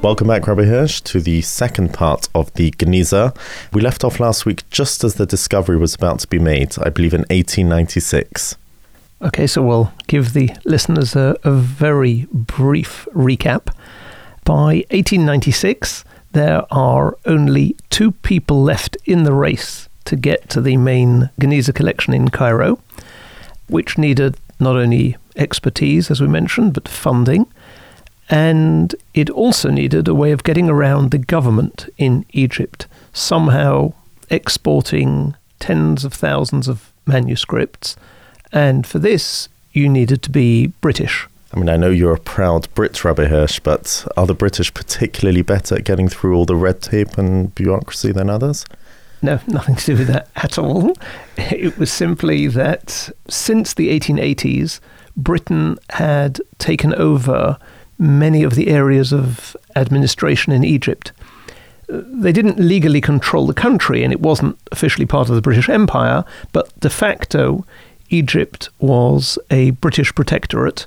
Welcome back, Rabbi Hirsch, to the second part of the Geniza. We left off last week just as the discovery was about to be made, I believe in 1896. Okay, so we'll give the listeners a, a very brief recap. By 1896, there are only two people left in the race to get to the main Geniza collection in Cairo, which needed not only expertise, as we mentioned, but funding. And it also needed a way of getting around the government in Egypt, somehow exporting tens of thousands of manuscripts. And for this, you needed to be British. I mean, I know you're a proud Brit, Rabbi Hirsch, but are the British particularly better at getting through all the red tape and bureaucracy than others? No, nothing to do with that at all. It was simply that since the 1880s, Britain had taken over many of the areas of administration in Egypt. Uh, they didn't legally control the country, and it wasn't officially part of the British Empire, but de facto, Egypt was a British protectorate.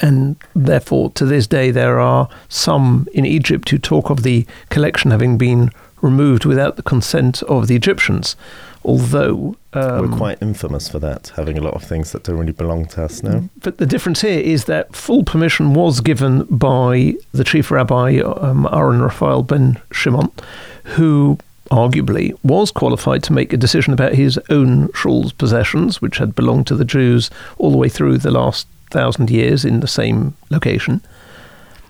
And therefore, to this day, there are some in Egypt who talk of the collection having been removed without the consent of the Egyptians. Although um, we're quite infamous for that, having a lot of things that don't really belong to us now. But the difference here is that full permission was given by the chief rabbi um, Aaron Raphael ben Shimon, who arguably was qualified to make a decision about his own shul's possessions, which had belonged to the Jews all the way through the last thousand years in the same location.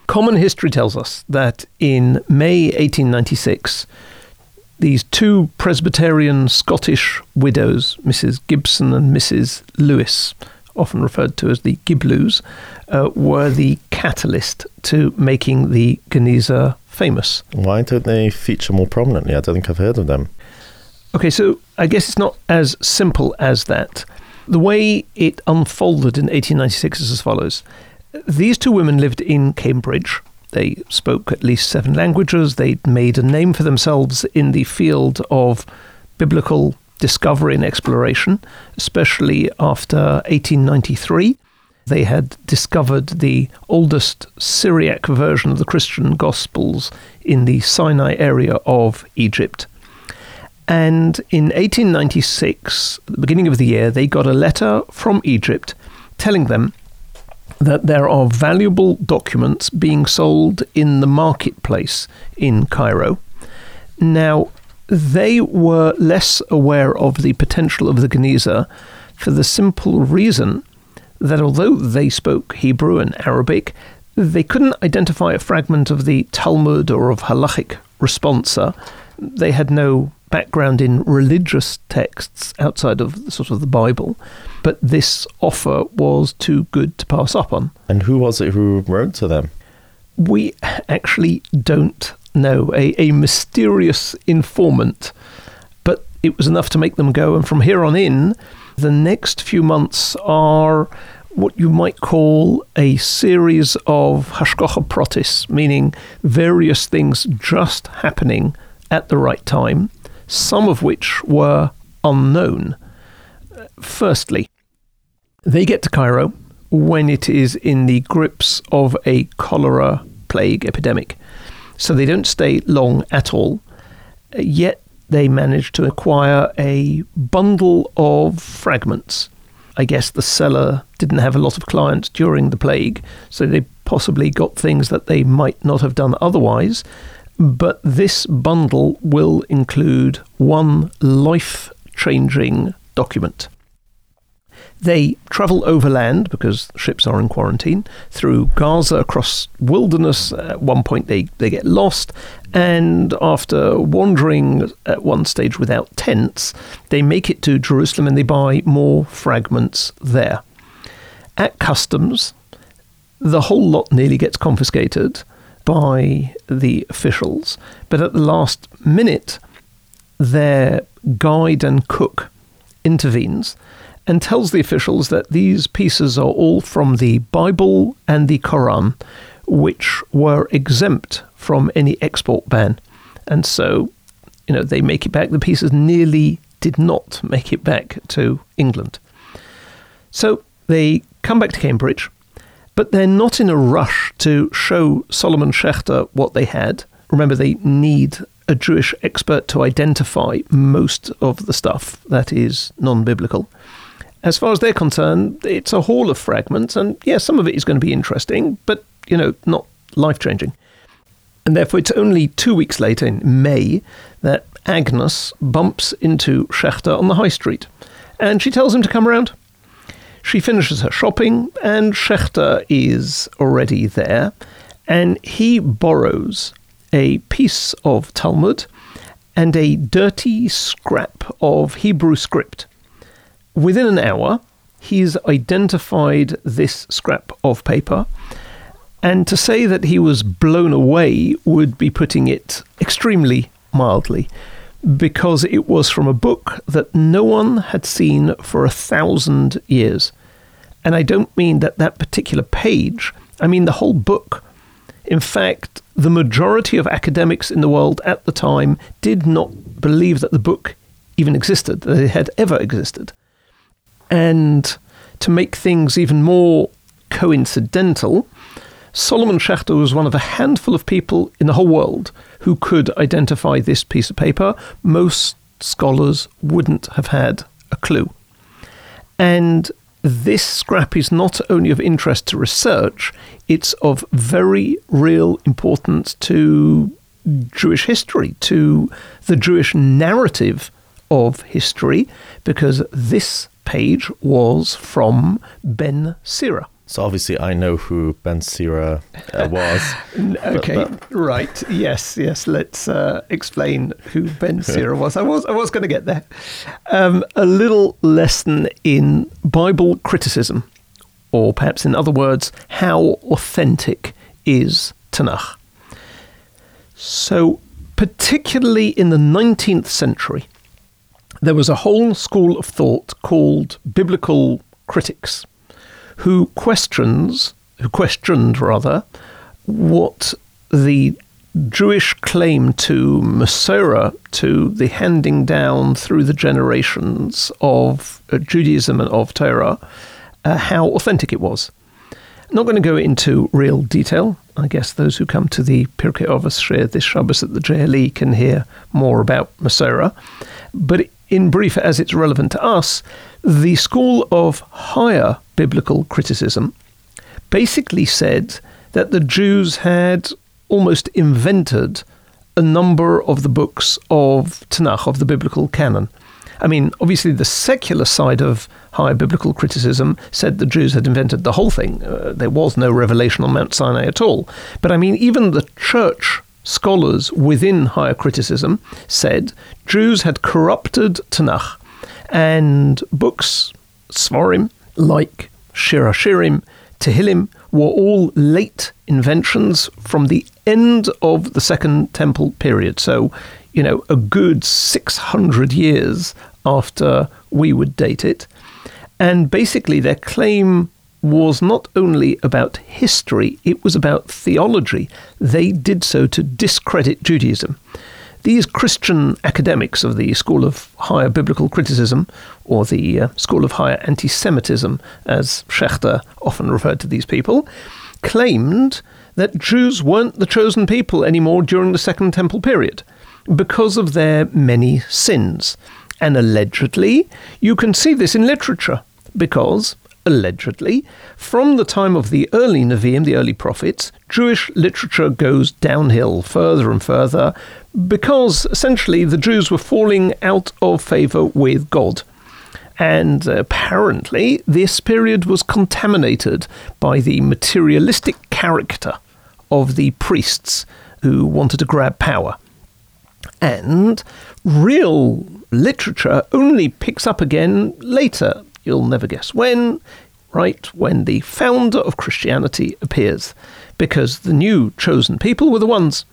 Common history tells us that in May 1896, these two Presbyterian Scottish widows, Mrs. Gibson and Mrs. Lewis, often referred to as the Giblews, uh, were the catalyst to making the Geniza famous. Why don't they feature more prominently? I don't think I've heard of them. Okay, so I guess it's not as simple as that. The way it unfolded in 1896 is as follows. These two women lived in Cambridge, they spoke at least seven languages. They'd made a name for themselves in the field of biblical discovery and exploration, especially after 1893. They had discovered the oldest Syriac version of the Christian Gospels in the Sinai area of Egypt. And in 1896, at the beginning of the year, they got a letter from Egypt telling them that there are valuable documents being sold in the marketplace in Cairo. Now, they were less aware of the potential of the Geniza for the simple reason that although they spoke Hebrew and Arabic, they couldn't identify a fragment of the Talmud or of halachic responsa. They had no background in religious texts outside of sort of the Bible, but this offer was too good to pass up on. And who was it who wrote to them? We actually don't know. A, a mysterious informant, but it was enough to make them go. And from here on in, the next few months are what you might call a series of hashgacha pratis, meaning various things just happening at the right time some of which were unknown. Firstly, they get to Cairo when it is in the grips of a cholera plague epidemic. So they don't stay long at all. Yet they manage to acquire a bundle of fragments. I guess the seller didn't have a lot of clients during the plague, so they possibly got things that they might not have done otherwise. But this bundle will include one life changing document. They travel overland because ships are in quarantine through Gaza across wilderness. At one point, they, they get lost, and after wandering at one stage without tents, they make it to Jerusalem and they buy more fragments there. At customs, the whole lot nearly gets confiscated by the officials, but at the last minute, their guide and cook intervenes and tells the officials that these pieces are all from the Bible and the Quran, which were exempt from any export ban. And so, you know, they make it back. The pieces nearly did not make it back to England. So they come back to Cambridge, but they're not in a rush to show Solomon Schechter what they had. Remember, they need a Jewish expert to identify most of the stuff that is non biblical. As far as they're concerned, it's a hall of fragments, and yes, yeah, some of it is going to be interesting, but, you know, not life changing. And therefore, it's only two weeks later, in May, that Agnes bumps into Schechter on the high street, and she tells him to come around. She finishes her shopping, and Schechter is already there, and he borrows a piece of Talmud and a dirty scrap of Hebrew script. Within an hour, he's identified this scrap of paper, and to say that he was blown away would be putting it extremely mildly, because it was from a book that no one had seen for a thousand years. And I don't mean that that particular page, I mean the whole book. In fact, the majority of academics in the world at the time did not believe that the book even existed, that it had ever existed. And to make things even more coincidental, Solomon Schechter was one of a handful of people in the whole world who could identify this piece of paper. Most scholars wouldn't have had a clue. And this scrap is not only of interest to research, it's of very real importance to Jewish history, to the Jewish narrative of history, because this page was from Ben Sira. So obviously, I know who Ben Sira uh, was. okay, but, but. right. Yes, yes. Let's uh, explain who Ben Sira was. I was, I was going to get there. Um, a little lesson in Bible criticism, or perhaps in other words, how authentic is Tanakh. So, particularly in the 19th century, there was a whole school of thought called biblical critics who questions, who questioned rather, what the Jewish claim to Masorah, to the handing down through the generations of uh, Judaism and of Torah, uh, how authentic it was. Not going to go into real detail. I guess those who come to the Pirkei Avos this Shabbos at the JLE can hear more about Masorah. But in brief, as it's relevant to us, the school of higher biblical criticism basically said that the Jews had almost invented a number of the books of Tanakh, of the biblical canon. I mean, obviously, the secular side of higher biblical criticism said the Jews had invented the whole thing. Uh, there was no revelation on Mount Sinai at all. But I mean, even the church scholars within higher criticism said Jews had corrupted Tanakh and books, Svarim, like Shir HaShirim, Tehillim, were all late inventions from the end of the Second Temple period. So, you know, a good 600 years after we would date it. And basically, their claim was not only about history, it was about theology. They did so to discredit Judaism. These Christian academics of the School of Higher Biblical Criticism, or the uh, School of Higher Anti Semitism, as Schechter often referred to these people, claimed that Jews weren't the chosen people anymore during the Second Temple period because of their many sins. And allegedly, you can see this in literature because allegedly, from the time of the early Nevi'im, the early prophets, Jewish literature goes downhill further and further because essentially the Jews were falling out of favor with God. And apparently, this period was contaminated by the materialistic character of the priests who wanted to grab power. And real literature only picks up again later You'll never guess when, right? When the founder of Christianity appears. because the new chosen people were the ones.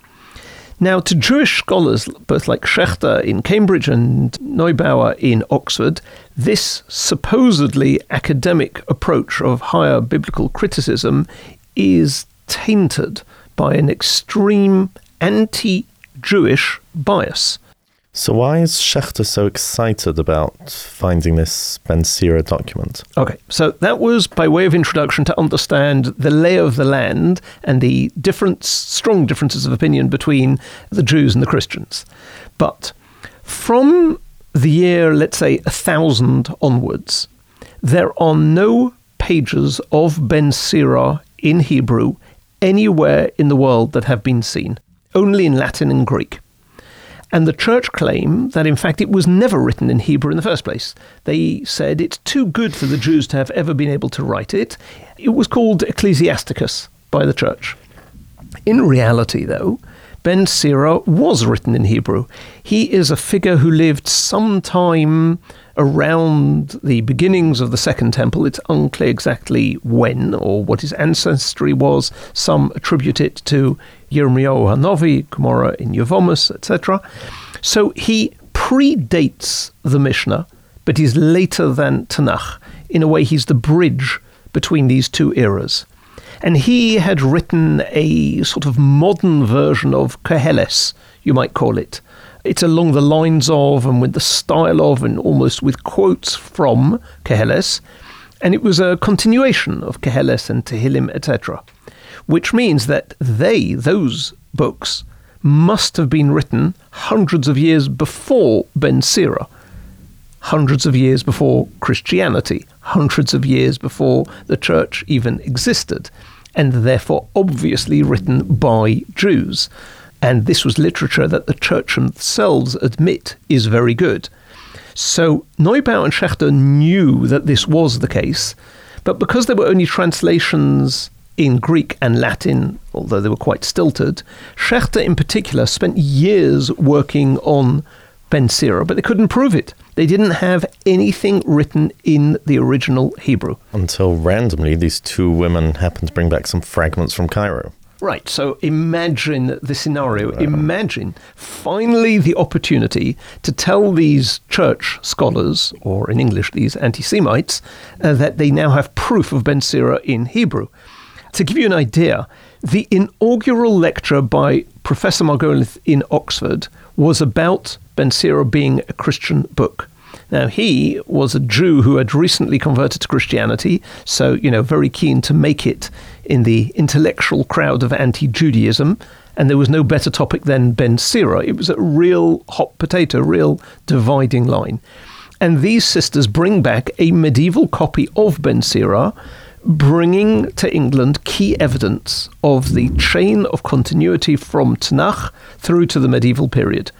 Now, to Jewish scholars, both like Schechter in Cambridge and Neubauer in Oxford, this supposedly academic approach of higher biblical criticism is tainted by an extreme anti Jewish bias. So, why is Schechter so excited about finding this Ben Sira document? Okay, so that was by way of introduction to understand the lay of the land and the different, strong differences of opinion between the Jews and the Christians. But from the year, let's say, 1000 onwards, there are no pages of Ben Sira in Hebrew anywhere in the world that have been seen, only in Latin and Greek. And the church claim that, in fact, it was never written in Hebrew in the first place. They said it's too good for the Jews to have ever been able to write it. It was called Ecclesiasticus by the church. In reality, though, Ben Sira was written in Hebrew. He is a figure who lived sometime around the beginnings of the Second Temple. It's unclear exactly when or what his ancestry was. Some attribute it to Yirmiyahu Hanavi, Gemara in Yevamos, etc. So he predates the Mishnah, but he's later than Tanakh. In a way, he's the bridge between these two eras. And he had written a sort of modern version of Koheles, you might call it. It's along the lines of and with the style of and almost with quotes from Koheles. And it was a continuation of Koheles and Tehillim, etc. Which means that they, those books, must have been written hundreds of years before Ben Sira, hundreds of years before Christianity, hundreds of years before the church even existed, and therefore obviously written by Jews. And this was literature that the church themselves admit is very good. So Neubauer and Schechter knew that this was the case, but because there were only translations in Greek and Latin, although they were quite stilted, Schechter in particular spent years working on Ben Sira, but they couldn't prove it. They didn't have anything written in the original Hebrew. Until randomly, these two women happened to bring back some fragments from Cairo. Right, so imagine the scenario. Imagine finally the opportunity to tell these church scholars, or in English, these anti Semites, uh, that they now have proof of Ben Sira in Hebrew. To give you an idea, the inaugural lecture by Professor Margoliouth in Oxford was about Ben Sira being a Christian book. Now, he was a Jew who had recently converted to Christianity, so, you know, very keen to make it in the intellectual crowd of anti Judaism. And there was no better topic than Ben Sira. It was a real hot potato, real dividing line. And these sisters bring back a medieval copy of Ben Sira, bringing to England key evidence of the chain of continuity from Tanakh through to the medieval period.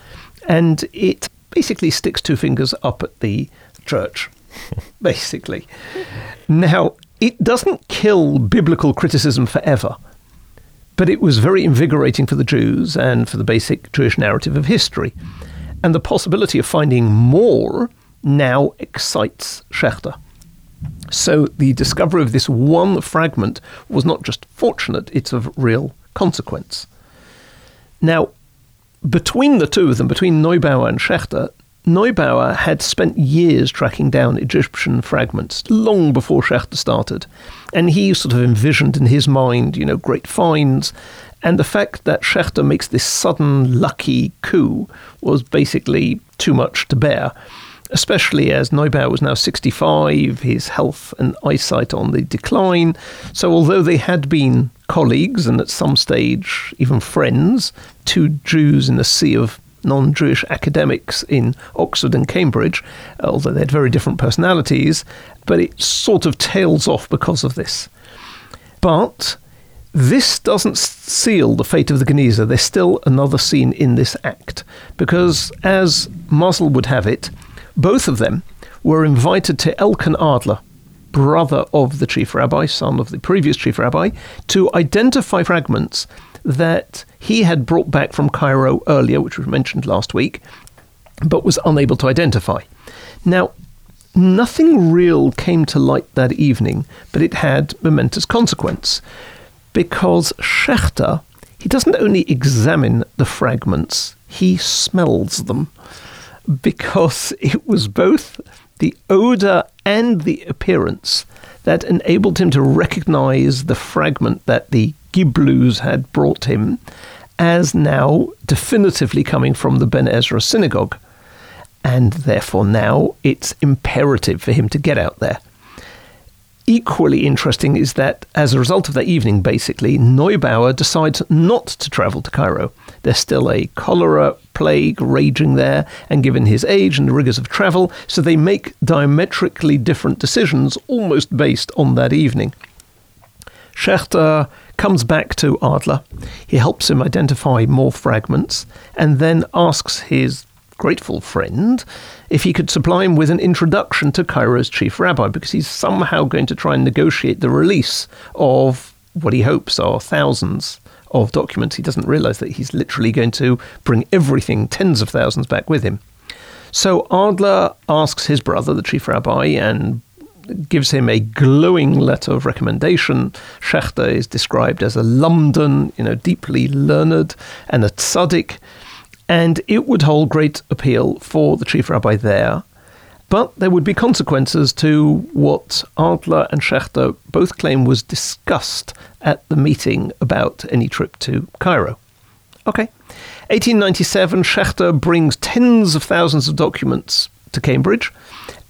And it basically sticks two fingers up at the church, basically. Now, it doesn't kill biblical criticism forever, but it was very invigorating for the Jews and for the basic Jewish narrative of history. And the possibility of finding more now excites Schechter. So the discovery of this one fragment was not just fortunate, it's of real consequence. Now, between the two of them, between Neubauer and Schechter, Neubauer had spent years tracking down Egyptian fragments long before Schechter started. And he sort of envisioned in his mind, you know, great finds. And the fact that Schechter makes this sudden lucky coup was basically too much to bear, especially as Neubauer was now 65, his health and eyesight on the decline. So, although they had been colleagues and at some stage even friends, two Jews in a sea of non Jewish academics in Oxford and Cambridge, although they had very different personalities, but it sort of tails off because of this. But this doesn't seal the fate of the Geniza. There's still another scene in this act, because as Mazel would have it, both of them were invited to Elkan Adler, brother of the chief rabbi, son of the previous chief rabbi, to identify fragments that he had brought back from Cairo earlier, which was mentioned last week, but was unable to identify. Now, nothing real came to light that evening, but it had momentous consequence. because Schechter, he doesn't only examine the fragments, he smells them because it was both the odor and the appearance that enabled him to recognize the fragment that the Giblews had brought him as now definitively coming from the Ben Ezra synagogue. And therefore, now it's imperative for him to get out there equally interesting is that as a result of that evening, basically, Neubauer decides not to travel to Cairo. There's still a cholera plague raging there, and given his age and the rigors of travel, so they make diametrically different decisions almost based on that evening. Schechter comes back to Adler. He helps him identify more fragments and then asks his grateful friend if he could supply him with an introduction to Cairo's chief rabbi, because he's somehow going to try and negotiate the release of what he hopes are thousands of documents. He doesn't realize that he's literally going to bring everything, tens of thousands, back with him. So Adler asks his brother, the chief rabbi, and gives him a glowing letter of recommendation. Schechter is described as a lamdan, you know, deeply learned, and a tzaddik and it would hold great appeal for the chief rabbi there. But there would be consequences to what Adler and Schechter both claim was discussed at the meeting about any trip to Cairo. Okay. 1897, Schechter brings tens of thousands of documents to Cambridge,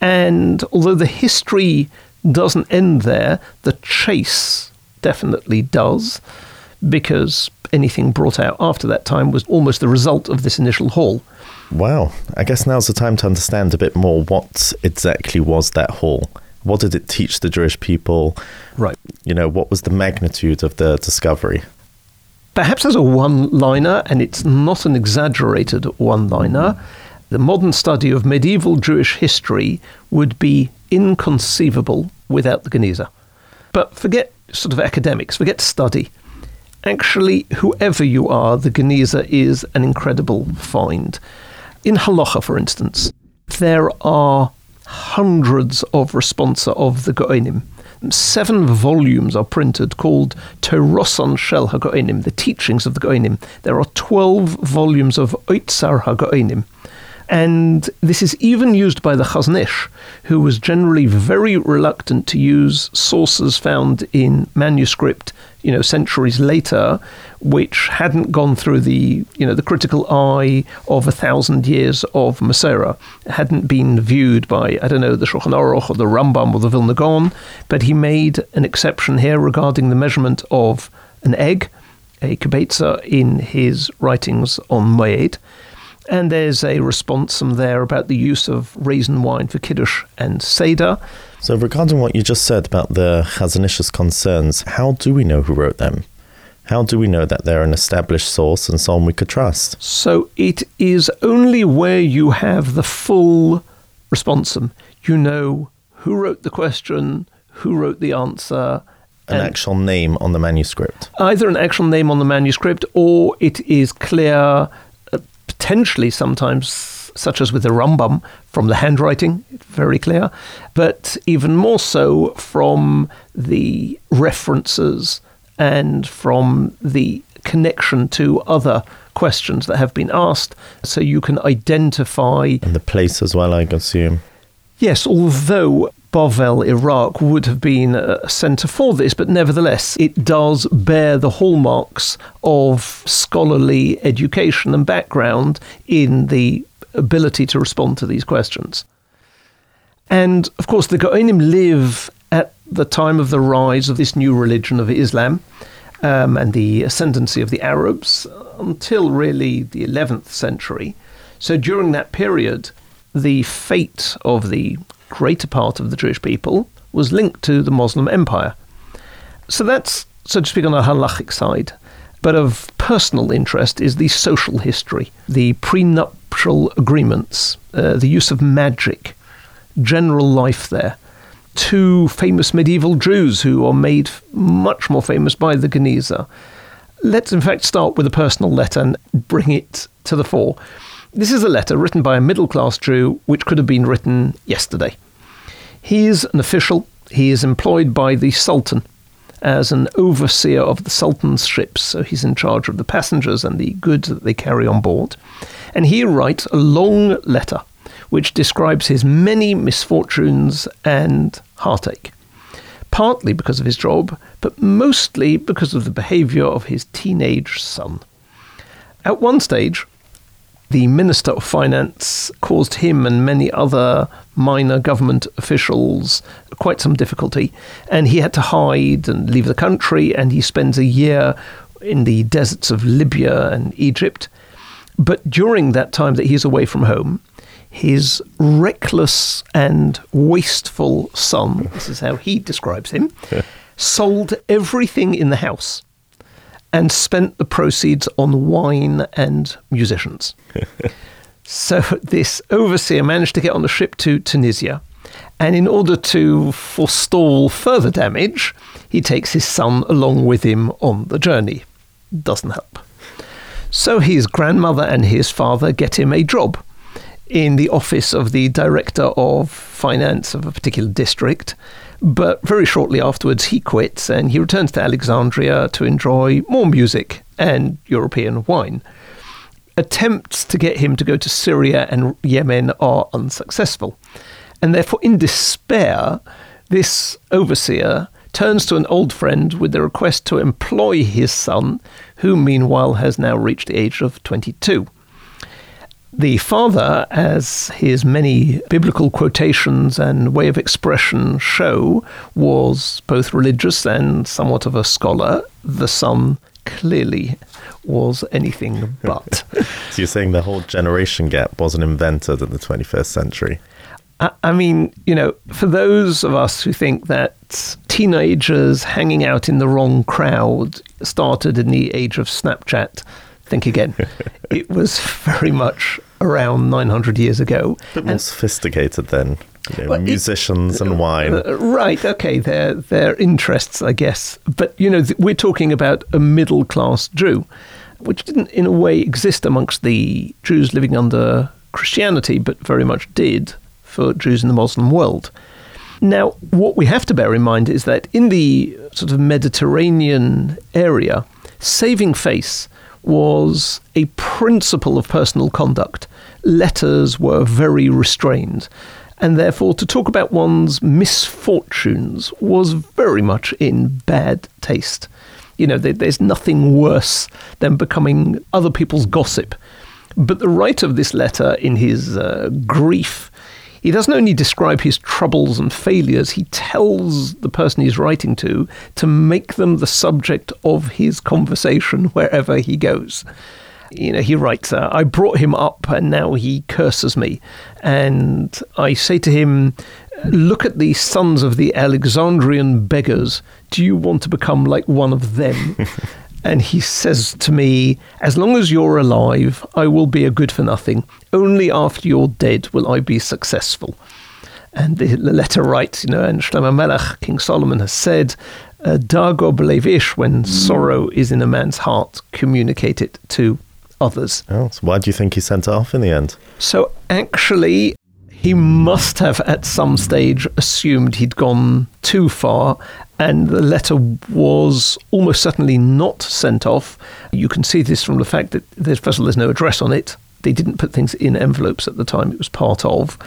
and although the history doesn't end there, the chase definitely does, because anything brought out after that time was almost the result of this initial haul. Wow. I guess now's the time to understand a bit more what exactly was that haul. What did it teach the Jewish people? Right. You know, what was the magnitude of the discovery? Perhaps as a one liner, and it's not an exaggerated one liner, the modern study of medieval Jewish history would be inconceivable without the Geniza. But forget sort of academics, forget study actually, whoever you are, the Geniza is an incredible find. In Halacha, for instance, there are hundreds of responsa of the Go'enim. Seven volumes are printed called Terosan Shel HaGo'enim, the teachings of the Go'enim. There are 12 volumes of Oitzar HaGo'enim. And this is even used by the Chazon Ish, who was generally very reluctant to use sources found in manuscript you know centuries later, which hadn't gone through the you know the critical eye of a thousand years of Masorah, hadn't been viewed by I don't know the Shulchan Aruch or the Rambam or the Vilna Gaon, but he made an exception here regarding the measurement of an egg, a kibetza, in his writings on Moed. And there's a response from there about the use of raisin wine for Kiddush and Seder. So, regarding what you just said about the Chazon Ish's concerns, how do we know who wrote them? How do we know that they're an established source and someone we could trust? So, it is only where you have the full responsum. You know who wrote the question, who wrote the answer, an actual name on the manuscript. Either an actual name on the manuscript, or it is clear, potentially sometimes such as with the Rambam, from the handwriting, very clear, but even more so from the references and from the connection to other questions that have been asked, so you can identify. And the place as well, I assume. Yes, although Bavel, Iraq, would have been a centre for this, but nevertheless, it does bear the hallmarks of scholarly education and background in the ability to respond to these questions. And of course, the Go'anim live at the time of the rise of this new religion of Islam um, and the ascendancy of the Arabs until really the 11th century. So during that period, the fate of the greater part of the Jewish people was linked to the Muslim Empire. So that's, so to speak, on the halachic side. But of personal interest is the social history, the prenuptial agreements, uh, the use of magic, general life there. Two famous medieval Jews who are made much more famous by the Geniza. Let's, in fact, start with a personal letter and bring it to the fore. This is a letter written by a middle class Jew, which could have been written yesterday. He is an official, he is employed by the Sultan as an overseer of the Sultan's ships. So he's in charge of the passengers and the goods that they carry on board. And he writes a long letter which describes his many misfortunes and heartache. Partly because of his job, but mostly because of the behavior of his teenage son. At one stage, the Minister of Finance caused him and many other minor government officials quite some difficulty, and he had to hide and leave the country, and he spends a year in the deserts of Libya and Egypt. But during that time that he's away from home, his reckless and wasteful son, this is how he describes him, sold everything in the house and spent the proceeds on wine and musicians. so this overseer managed to get on the ship to Tunisia. And in order to forestall further damage, he takes his son along with him on the journey. Doesn't help. So his grandmother and his father get him a job in the office of the director of finance of a particular district. But very shortly afterwards, he quits and he returns to Alexandria to enjoy more music and European wine. Attempts to get him to go to Syria and Yemen are unsuccessful. And therefore, in despair, this overseer turns to an old friend with the request to employ his son, who meanwhile has now reached the age of 22. The father, as his many biblical quotations and way of expression show, was both religious and somewhat of a scholar. The son clearly was anything but. so you're saying the whole generation gap wasn't invented in the 21st century? I mean, you know, for those of us who think that teenagers hanging out in the wrong crowd started in the age of Snapchat, think again. it was very much around 900 years ago. A bit more and, sophisticated then. You know, well, musicians it, and wine. Uh, right, okay, their their interests, I guess. But you know, th- we're talking about a middle class Jew, which didn't, in a way, exist amongst the Jews living under Christianity, but very much did for Jews in the Muslim world. Now, what we have to bear in mind is that in the sort of Mediterranean area, saving face was a principle of personal conduct. Letters were very restrained. And therefore, to talk about one's misfortunes was very much in bad taste. You know, there's nothing worse than becoming other people's gossip. But the writer of this letter, in his uh, grief, he doesn't only describe his troubles and failures, he tells the person he's writing to to make them the subject of his conversation wherever he goes. You know, he writes, uh, I brought him up and now he curses me. And I say to him, Look at the sons of the Alexandrian beggars. Do you want to become like one of them? and he says to me, As long as you're alive, I will be a good for nothing. Only after you're dead will I be successful. And the, letter writes, you know, and Shlomo Melech, King Solomon, has said, Dago belevish, when sorrow is in a man's heart, communicate it to others. Oh, so why do you think he sent it off in the end? So actually, he must have at some stage assumed he'd gone too far and the letter was almost certainly not sent off. You can see this from the fact that there's, first of all, there's no address on it. They didn't put things in envelopes at the time it was part of.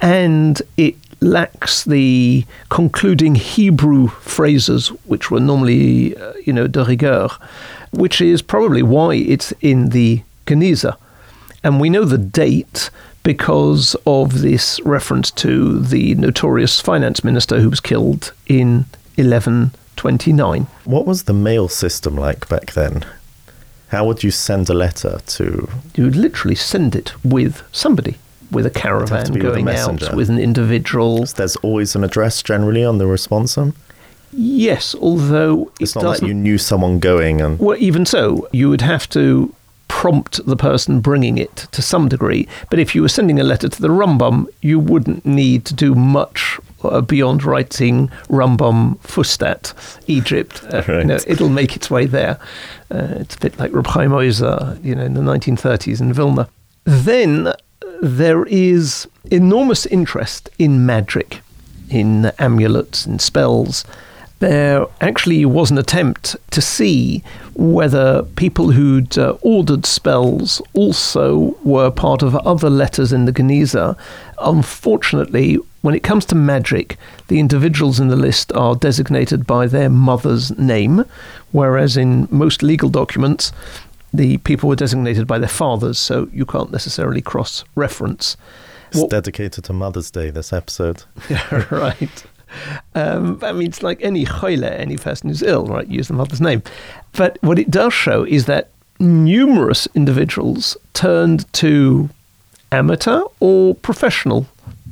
And it lacks the concluding Hebrew phrases, which were normally, uh, you know, de rigueur, which is probably why it's in the Geniza. And we know the date because of this reference to the notorious finance minister who was killed in 1129. What was the mail system like back then? How would you send a letter to? You would literally send it with somebody, with a caravan going with a out, with an individual. So there's always an address generally on the responsum? Yes, although it's it not like you knew someone going and. Well, even so, you would have to prompt the person bringing it to some degree. But if you were sending a letter to the Rambam, you wouldn't need to do much uh, beyond writing Rambam Fustat, Egypt. Uh, right. you know, it'll make its way there. Uh, it's a bit like Reb Chaim Ozer, you know, in the 1930s in Vilna. Then there is enormous interest in magic, in amulets and spells. There actually was an attempt to see whether people who'd uh, ordered spells also were part of other letters in the Geniza. Unfortunately, when it comes to magic, the individuals in the list are designated by their mother's name, whereas in most legal documents, the people were designated by their fathers, so you can't necessarily cross reference. It's dedicated to Mother's Day, this episode. yeah, right. Um, I mean, it's like any choile, any person who's ill, right? Use the mother's name. But what it does show is that numerous individuals turned to amateur or professional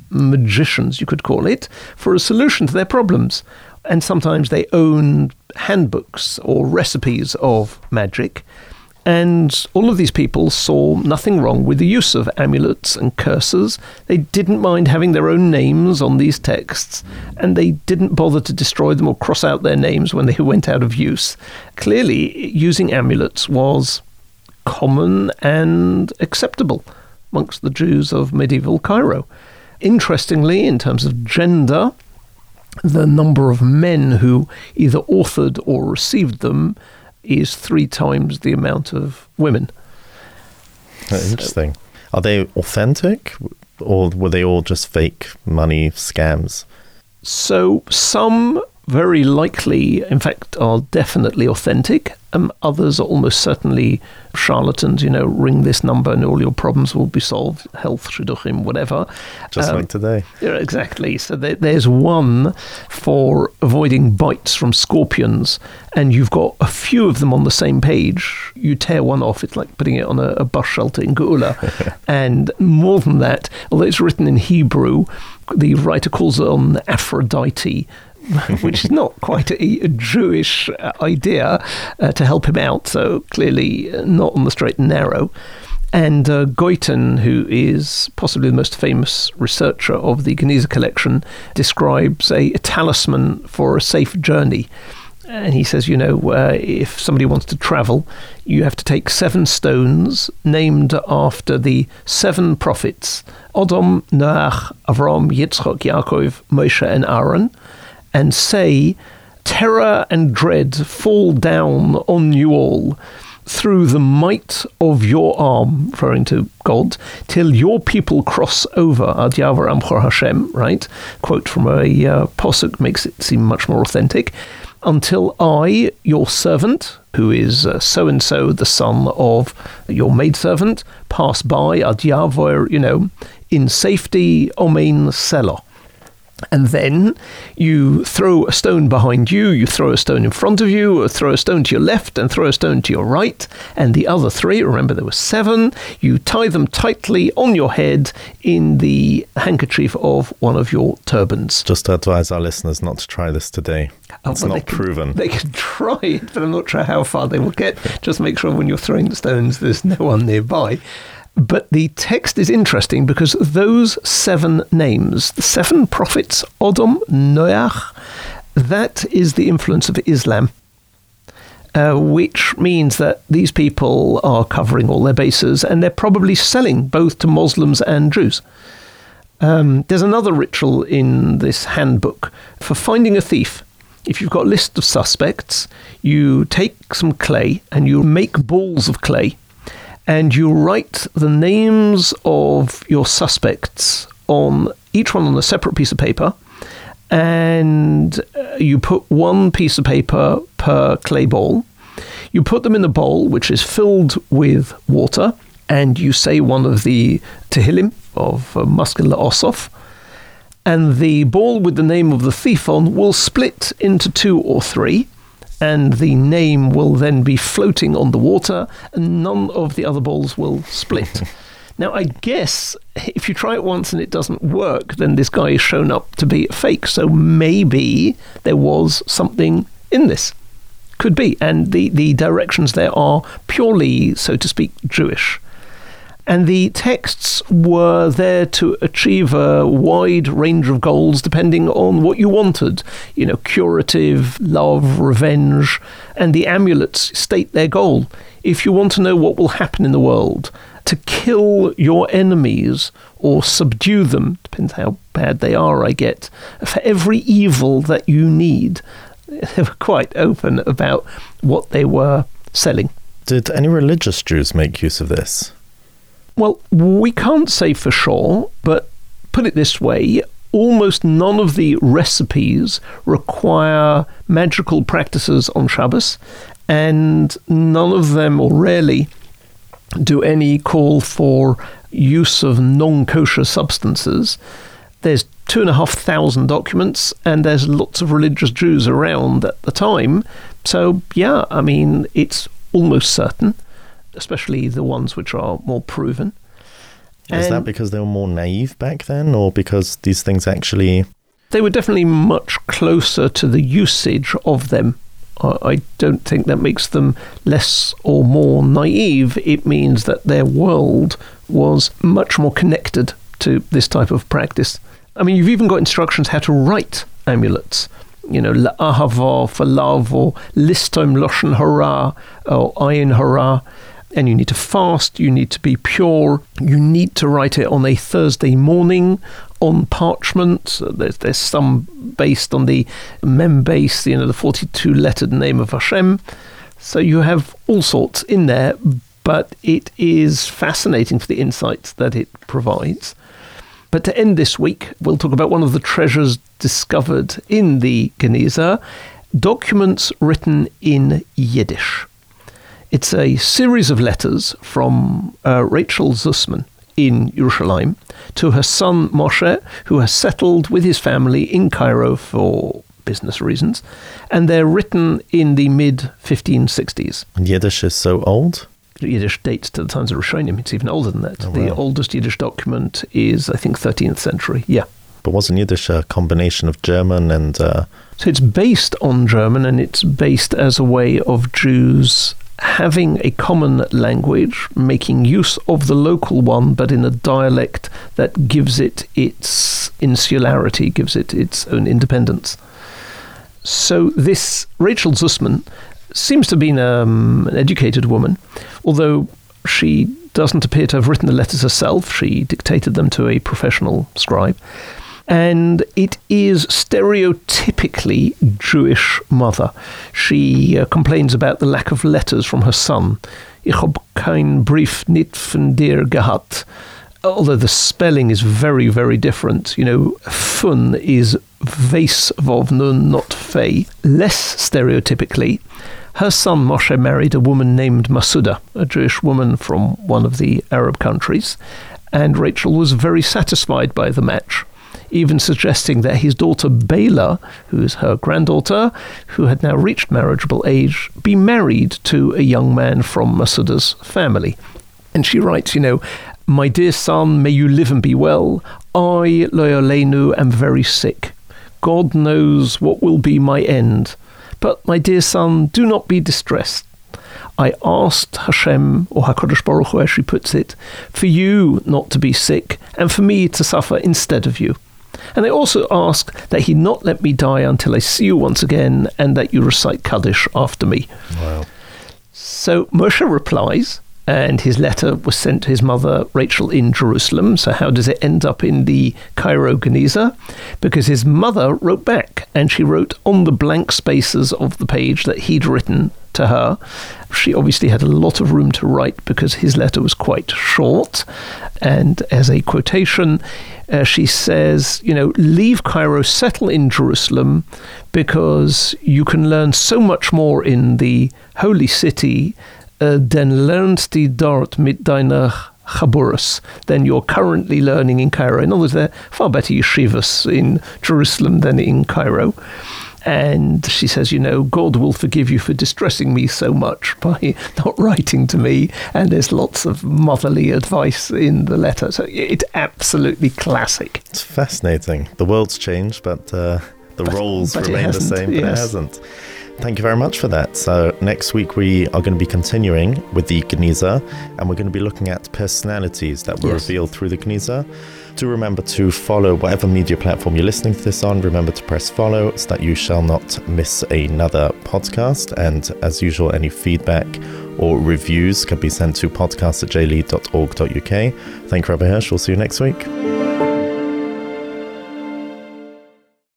magicians, you could call it, for a solution to their problems. And sometimes they owned handbooks or recipes of magic. And all of these people saw nothing wrong with the use of amulets and curses. They didn't mind having their own names on these texts, and they didn't bother to destroy them or cross out their names when they went out of use. Clearly, using amulets was common and acceptable amongst the Jews of medieval Cairo. Interestingly, in terms of gender, the number of men who either authored or received them is three times the amount of women. Interesting. So, Are they authentic or were they all just fake money scams? So some very likely, in fact, are definitely authentic. Um, others are almost certainly charlatans. You know, ring this number and all your problems will be solved. Health, shidduchim, whatever. Just um, like today. Yeah, exactly. So there, there's one for avoiding bites from scorpions, and you've got a few of them on the same page. You tear one off, it's like putting it on a, a bus shelter in Geula. and more than that, although it's written in Hebrew, the writer calls it on Aphrodite, which is not quite a, Jewish uh, idea uh, to help him out. So clearly uh, not on the straight and narrow. And uh, Goitein, who is possibly the most famous researcher of the Geniza collection, describes a, a talisman for a safe journey. And he says, you know, uh, if somebody wants to travel, you have to take seven stones named after the seven prophets Odom, Noach, Avram, Yitzchak, Yaakov, Moshe, and Aaron and say, Terror and dread fall down on you all through the might of your arm, referring to God, till your people cross over Ad Yavar Amchor Hashem, right? Quote from a uh, posuk makes it seem much more authentic. Until I, your servant, who is so and so, the son of your maidservant, pass by Ad you know, in safety, Omein Selah. And then you throw a stone behind you, you throw a stone in front of you, throw a stone to your left, and throw a stone to your right. And the other three, remember there were seven, you tie them tightly on your head in the handkerchief of one of your turbans. Just to advise our listeners not to try this today. Oh, it's not they can, proven. They can try it, but I'm not sure how far they will get. Just make sure when you're throwing the stones, there's no one nearby. But the text is interesting because those seven names, the seven prophets, Odom, Noach, that is the influence of Islam. Uh, which means that these people are covering all their bases and they're probably selling both to Muslims and Jews. Um, there's another ritual in this handbook for finding a thief. If you've got a list of suspects, you take some clay and you make balls of clay and you write the names of your suspects on each one on a separate piece of paper and uh, you put one piece of paper per clay ball. You put them in a bowl which is filled with water, and you say one of the Tehillim of uh, Ossof, and the ball with the name of the thief on will split into two or three and the name will then be floating on the water, and none of the other balls will split. now, I guess if you try it once and it doesn't work, then this guy is shown up to be a fake. So maybe there was something in this. Could be. And the, the directions there are purely, so to speak, Jewish. And the texts were there to achieve a wide range of goals depending on what you wanted. You know, curative, love, revenge, and the amulets state their goal. If you want to know what will happen in the world, to kill your enemies or subdue them, depends how bad they are, I get. For every evil that you need, they were quite open about what they were selling. Did any religious Jews make use of this? Well, we can't say for sure, but put it this way almost none of the recipes require magical practices on Shabbos, and none of them, or rarely, do any call for use of non kosher substances. There's two and a half thousand documents, and there's lots of religious Jews around at the time. So, yeah, I mean, it's almost certain, especially the ones which are more proven. Is And that because they were more naive back then, or because these things actually. they were definitely much closer to the usage of them. I I don't think that makes them less or more naive. It means that their world was much more connected to this type of practice. I mean, you've even got instructions how to write amulets. You know, la'ahava for love, or listom loshen hara, or ayin hara. And you need to fast, you need to be pure, you need to write it on a Thursday morning on parchment. There's, there's some based on the mem beis, you know, the 42 lettered name of Hashem. So you have all sorts in there, but it is fascinating for the insights that it provides. But to end this week, we'll talk about one of the treasures discovered in the Geniza documents written in Yiddish. It's a series of letters from uh, Rachel Zussman in Yerushalayim to her son Moshe, who has settled with his family in Cairo for business reasons, and they're written in the mid 1560s. And Yiddish is so old? Yiddish dates to the times of Rishonim. It's even older than that. Oh, The oldest Yiddish document is, I think, 13th century. Yeah. But wasn't Yiddish a combination of German and. Uh, So it's based on German and it's based as a way of Jews having a common language, making use of the local one, but in a dialect that gives it its insularity, gives it its own independence. So this Rachel Zussman seems to have been um, an educated woman, although she doesn't appear to have written the letters herself. She dictated them to a professional scribe. And it is stereotypically Jewish mother. She uh, complains about the lack of letters from her son. Ich hab kein Brief nicht von dir gehabt. Although the spelling is very, very different. You know, fun is vase vov nun, not fey. Less stereotypically, her son Moshe married a woman named Masuda, a Jewish woman from one of the Arab countries, and Rachel was very satisfied by the match, even suggesting that his daughter Bela, who is her granddaughter, who had now reached marriageable age, be married to a young man from Masuda's family. And she writes, you know, my dear son, may you live and be well. I, Loyolenu, am very sick. God knows what will be my end. But, my dear son, do not be distressed. I asked Hashem, or HaKadosh Baruch Hu, as she puts it, for you not to be sick, and for me to suffer instead of you. And I also ask that he not let me die until I see you once again, and that you recite Kaddish after me. wow. So Moshe replies, and his letter was sent to his mother Rachel in Jerusalem. So how does it end up in the Cairo Geniza? Because his mother wrote back, and she wrote on the blank spaces of the page that he'd written to her. She obviously had a lot of room to write because his letter was quite short. And as a quotation, uh, she says, you know, leave Cairo, settle in Jerusalem, because you can learn so much more in the holy city uh, than lernst die dort mit deiner Chaburus than you're currently learning in Cairo. In other words, there are far better yeshivas in Jerusalem than in Cairo. And she says, you know, God will forgive you for distressing me so much by not writing to me. And there's lots of motherly advice in the letter. So it's absolutely classic. It's fascinating. The world's changed, but uh, the roles but remain the same, but it hasn't. Thank you very much for that. So, next week we are going to be continuing with the Geniza and we're going to be looking at personalities that were Yes. revealed through the Geniza. Do remember to follow whatever media platform you're listening to this on. Remember to press follow so that you shall not miss another podcast. And as usual, any feedback or reviews can be sent to podcast at jlead.org.uk. Thank you, Rabbi Hirsch. We'll see you next week.